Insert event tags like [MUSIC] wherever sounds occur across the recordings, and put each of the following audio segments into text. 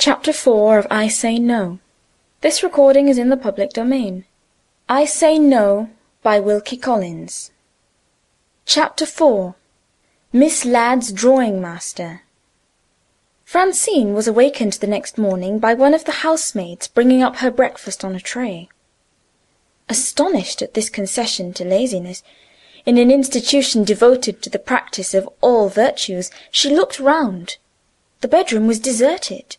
Chapter 4 of I Say No. This recording is in the public domain. I Say No by Wilkie Collins. Chapter 4 Miss Ladd's Drawing Master. Francine was awakened the next morning by one of the housemaids bringing up her breakfast on a tray. Astonished at this concession to laziness, in an institution devoted to the practice of all virtues, she looked round. The bedroom was deserted.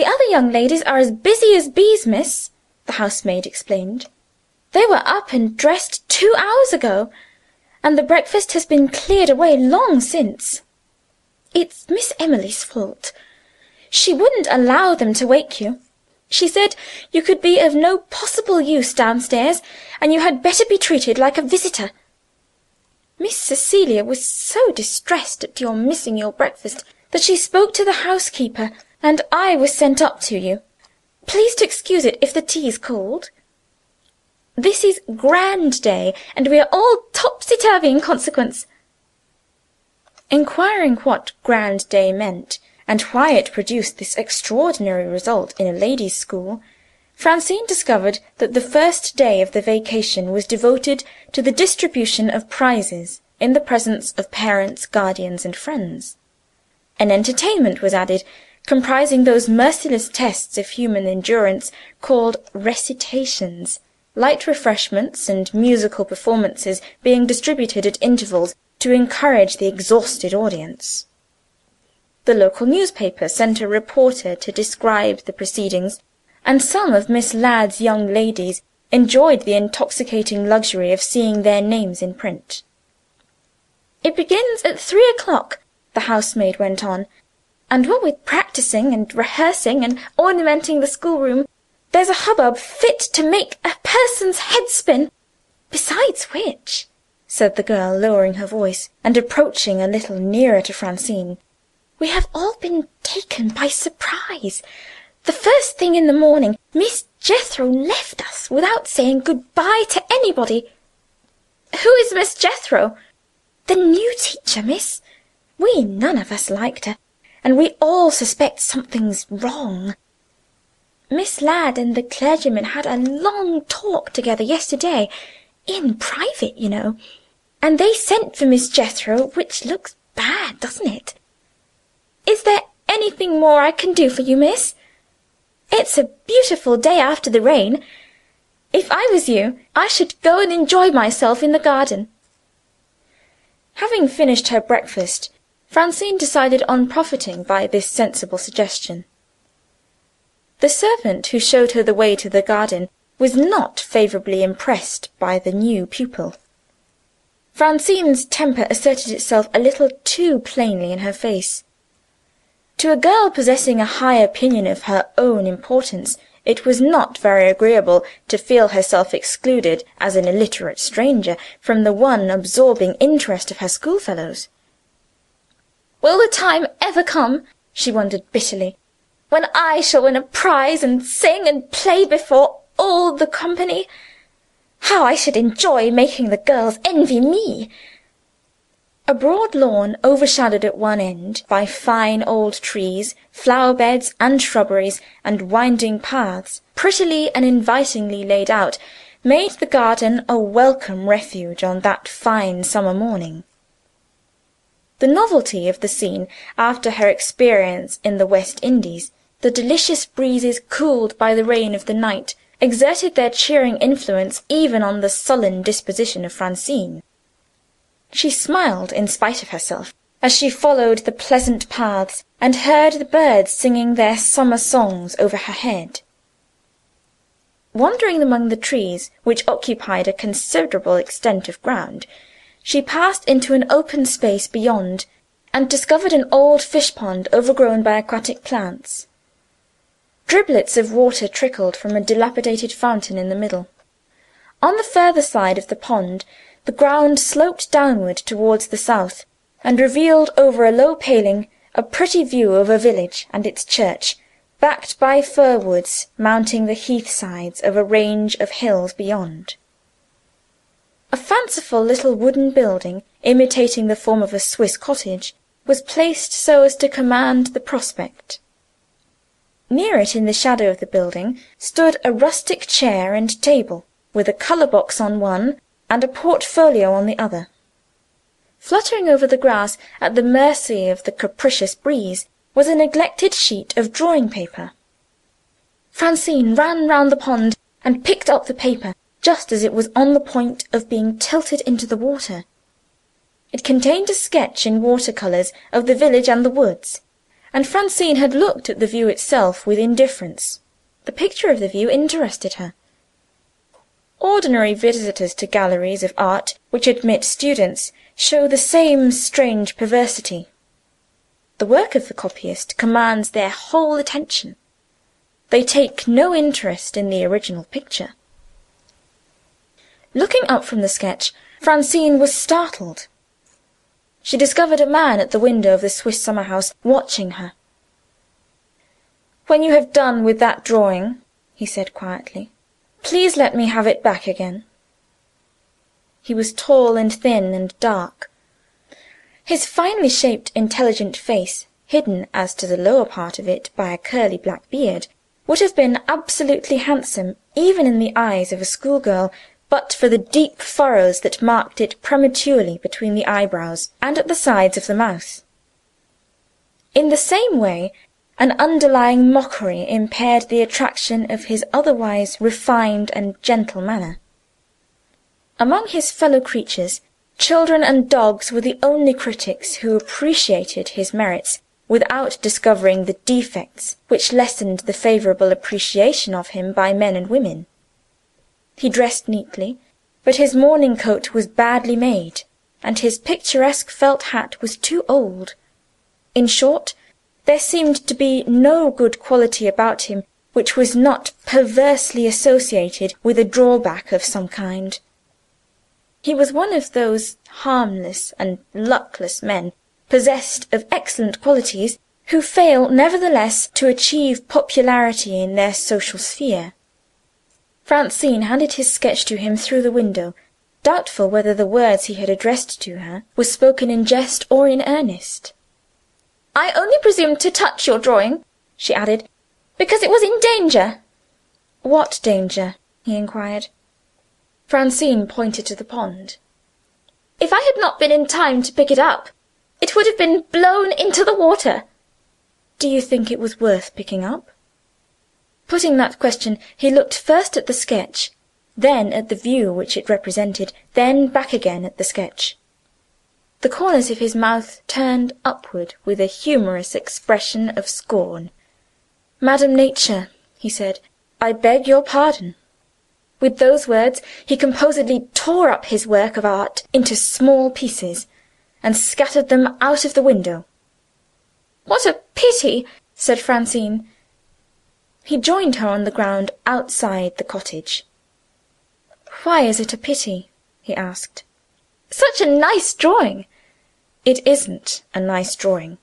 "The other young ladies are as busy as bees, miss," the housemaid explained. "They were up and dressed two hours ago, and the breakfast has been cleared away long since. It's Miss Emily's fault. She wouldn't allow them to wake you. She said you could be of no possible use downstairs, and you had better be treated like a visitor. Miss Cecilia was so distressed at your missing your breakfast that she spoke to the housekeeper, and I was sent up to you. Please to excuse it if the tea's cold. This is grand day, and we are all topsy-turvy in consequence." Inquiring what grand day meant, and why it produced this extraordinary result in a ladies' school, Francine discovered that the first day of the vacation was devoted to the distribution of prizes in the presence of parents, guardians, and friends. An entertainment was added, comprising those merciless tests of human endurance called recitations, light refreshments and musical performances being distributed at intervals to encourage the exhausted audience. The local newspaper sent a reporter to describe the proceedings, and some of Miss Ladd's young ladies enjoyed the intoxicating luxury of seeing their names in print. "It begins at three o'clock," the housemaid went on, "and what with practising and rehearsing and ornamenting the schoolroom, there's a hubbub fit to make a person's head spin. Besides which," said the girl, lowering her voice, and approaching a little nearer to Francine. We have all been taken by surprise. The first thing in the morning, Miss Jethro left us without saying good bye to anybody." "Who is Miss Jethro?" "The new teacher, miss. We none of us liked her, and we all suspect something's wrong. Miss Ladd and the clergyman had a long talk together yesterday in private, you know and they sent for Miss Jethro, which looks bad, doesn't it? Is there anything more I can do for you, miss? It's a beautiful day after the rain. If I was you, I should go and enjoy myself in the garden." Having finished her breakfast, Francine decided on profiting by this sensible suggestion. The servant who showed her the way to the garden was not favourably impressed by the new pupil. Francine's temper asserted itself a little too plainly in her face. To a girl possessing a high opinion of her own importance, it was not very agreeable to feel herself excluded, as an illiterate stranger, from the one absorbing interest of her schoolfellows. "Will the time ever come," she wondered bitterly, "when I shall win a prize, and sing and play before all the company? How I should enjoy making the girls envy me!" A broad lawn, overshadowed at one end by fine old trees, flower beds and shrubberies, and winding paths, prettily and invitingly laid out, made the garden a welcome refuge on that fine summer morning. The novelty of the scene, after her experience in the West Indies, the delicious breezes cooled by the rain of the night, exerted their cheering influence even on the sullen disposition of Francine. She smiled in spite of herself as she followed the pleasant paths and heard the birds singing their summer songs over her head. Wandering among the trees, which occupied a considerable extent of ground, she passed into an open space beyond, and discovered an old fish-pond overgrown by aquatic plants. Driblets of water trickled from a dilapidated fountain in the middle. On the further side of the pond the ground sloped downward towards the south, and revealed over a low paling a pretty view of a village and its church, backed by fir woods mounting the heath sides of a range of hills beyond. A fanciful little wooden building, imitating the form of a Swiss cottage, was placed so as to command the prospect. Near it, in the shadow of the building, stood a rustic chair and table, with a colour box on one and a portfolio on the other. Fluttering over the grass, at the mercy of the capricious breeze, was a neglected sheet of drawing paper. Francine ran round the pond and picked up the paper, just as it was on the point of being tilted into the water. It contained a sketch in water colours of the village and the woods, and Francine had looked at the view itself with indifference. The picture of the view interested her. Ordinary visitors to galleries of art which admit students show the same strange perversity. The work of the copyist commands their whole attention. They take no interest in the original picture. Looking up from the sketch, Francine was startled. She discovered a man at the window of the Swiss summer house, watching her. "When you have done with that drawing," he said quietly, "please let me have it back again." He was tall and thin and dark. His finely shaped, intelligent face, hidden as to the lower part of it by a curly black beard, would have been absolutely handsome even in the eyes of a schoolgirl but for the deep furrows that marked it prematurely between the eyebrows and at the sides of the mouth. In the same way, an underlying mockery impaired the attraction of his otherwise refined and gentle manner. Among his fellow creatures, children and dogs were the only critics who appreciated his merits without discovering the defects which lessened the favourable appreciation of him by men and women. He dressed neatly, but his morning coat was badly made, and his picturesque felt hat was too old. In short, there seemed to be no good quality about him which was not perversely associated with a drawback of some kind. He was one of those harmless and luckless men, possessed of excellent qualities, who fail nevertheless to achieve popularity in their social sphere. Francine handed his sketch to him through the window, doubtful whether the words he had addressed to her were spoken in jest or in earnest. "I only presumed to touch your drawing," she added, "because it was in danger." "What danger?" he inquired. Francine pointed to the pond. "If I had not been in time to pick it up, it would have been blown into the water." "Do you think it was worth picking up?" Putting that question, he looked first at the sketch, then at the view which it represented, then back again at the sketch. The corners of his mouth turned upward with a humorous expression of scorn. "Madam Nature," he said, "I beg your pardon." With those words he composedly tore up his work of art into small pieces, and scattered them out of the window. "What a pity!" said Francine. He joined her on the ground outside the cottage. "Why is it a pity?" he asked. "Such a nice drawing!" "It isn't a nice drawing."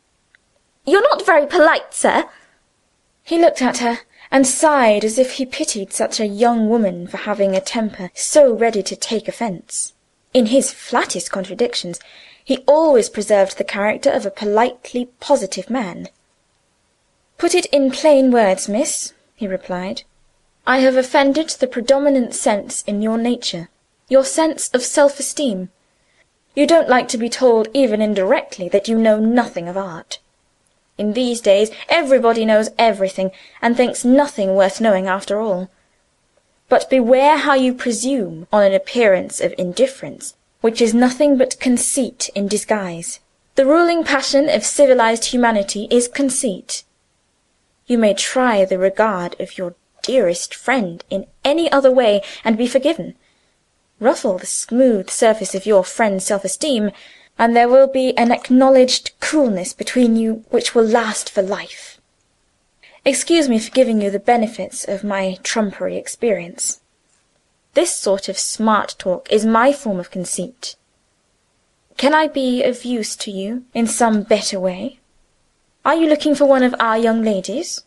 "You're not very polite, sir." He looked at her, and sighed as if he pitied such a young woman for having a temper so ready to take offence. In his flattest contradictions, he always preserved the character of a politely positive man. "Put it in plain words, miss he replied. "I have offended the predominant sense in your nature your sense of self esteem. You don't like to be told, even indirectly, that you know nothing of art. In these days everybody knows everything, and thinks nothing worth knowing after all. But beware how you presume on an appearance of indifference, which is nothing but conceit in disguise. The ruling passion of civilized humanity is conceit. You may try the regard of your dearest friend in any other way, and be forgiven. Ruffle the smooth surface of your friend's self esteem, and there will be an acknowledged coolness between you which will last for life. Excuse me for giving you the benefits of my trumpery experience. This sort of smart talk is my form of conceit. Can I be of use to you in some better way? Are you looking for one of our young ladies?"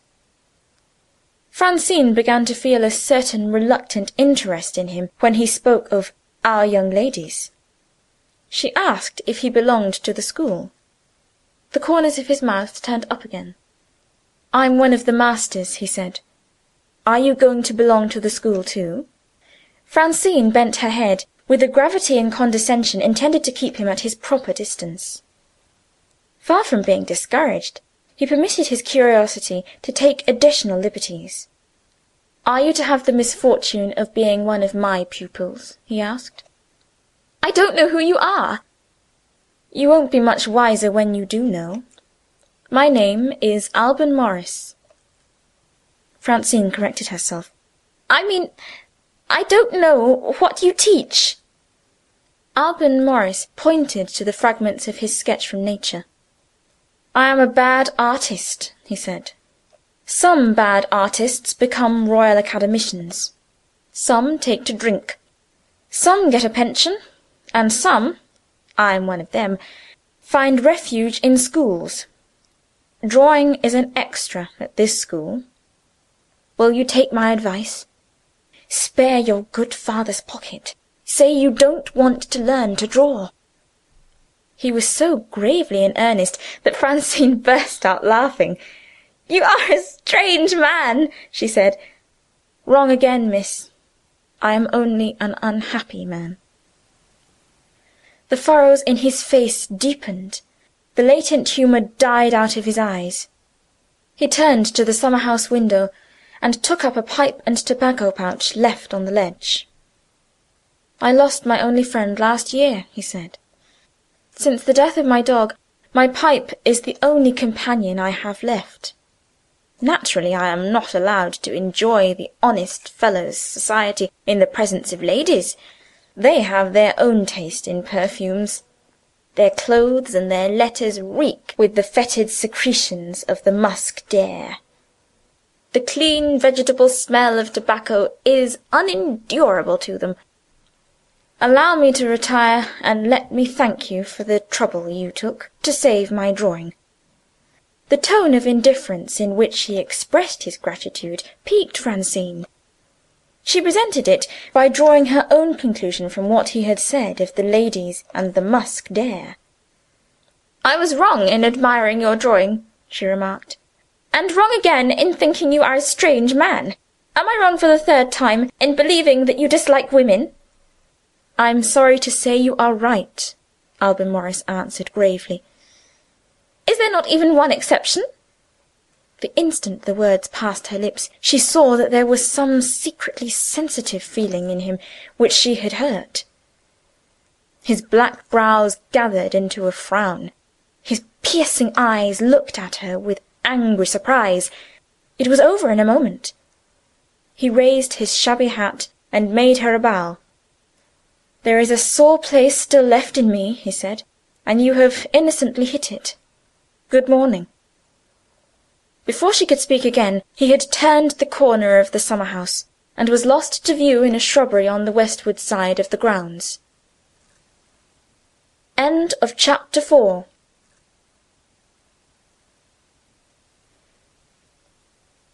Francine began to feel a certain reluctant interest in him when he spoke of "our young ladies." She asked if he belonged to the school. The corners of his mouth turned up again. I'm one of the masters, he said. Are you going to belong to the school too? Francine bent her head, with a gravity and condescension intended to keep him at his proper distance. Far from being discouraged, he permitted his curiosity to take additional liberties. "Are you to have the misfortune of being one of my pupils?" he asked. "I don't know who you are." "You won't be much wiser when you do know. My name is Alban Morris." Francine corrected herself. "I mean, I don't know what you teach." Alban Morris pointed to the fragments of his sketch from nature. "I am a bad artist," he said. "Some bad artists become Royal Academicians. Some take to drink. Some get a pension, and some I am one of them find refuge in schools. Drawing is an extra at this school. Will you take my advice? Spare your good father's pocket. Say you don't want to learn to draw. He was so gravely in earnest that Francine [LAUGHS] burst out laughing. "You are a strange man!" she said. "Wrong again, miss. I am only an unhappy man." The furrows in his face deepened; the latent humour died out of his eyes. He turned to the summer house window, and took up a pipe and tobacco pouch left on the ledge. "I lost my only friend last year," he said. Since the death of my dog, my pipe is the only companion I have left. Naturally, I am not allowed to enjoy the honest fellow's society in the presence of ladies. They have their own taste in perfumes. Their clothes and their letters reek with the fetid secretions of the musk deer. The clean vegetable smell of tobacco is unendurable to them. Allow me to retire, and let me thank you for the trouble you took to save my drawing." The tone of indifference in which he expressed his gratitude piqued Francine. She resented it by drawing her own conclusion from what he had said of the ladies and the musk deer. "I was wrong in admiring your drawing," she remarked, "and wrong again in thinking you are a strange man. Am I wrong for the third time in believing that you dislike women?" "I'm sorry to say you are right," Alban Morris answered gravely. "Is there not even one exception?" The instant the words passed her lips, she saw that there was some secretly sensitive feeling in him which she had hurt. His black brows gathered into a frown; his piercing eyes looked at her with angry surprise. It was over in a moment. He raised his shabby hat and made her a bow. "There is a sore place still left in me," he said, "and you have innocently hit it. Good morning." Before she could speak again, he had turned the corner of the summer house, and was lost to view in a shrubbery on the westward side of the grounds. Chapter 4